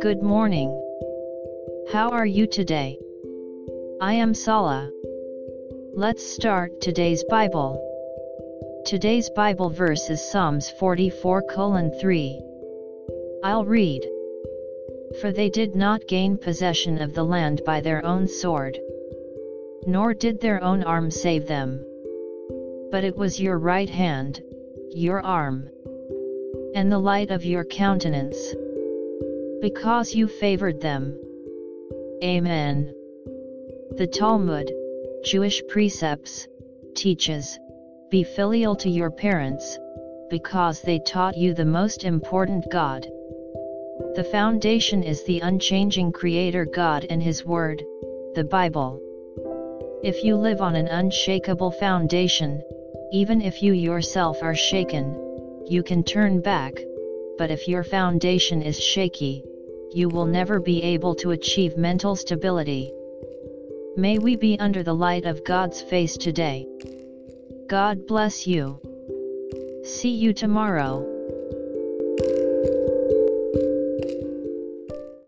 Good morning. How are you today? I am Sala. Let's start today's Bible. Today's Bible verse is Psalms 44 3. I'll read. For they did not gain possession of the land by their own sword, nor did their own arm save them. But it was your right hand, your arm, and the light of your countenance because you favored them. Amen. The Talmud, Jewish precepts, teaches, be filial to your parents, because they taught you the most important God. The foundation is the unchanging Creator God and His Word, the Bible. If you live on an unshakable foundation, even if you yourself are shaken, you can turn back, but if your foundation is shaky, you will never be able to achieve mental stability. May we be under the light of God's face today. God bless you. See you tomorrow.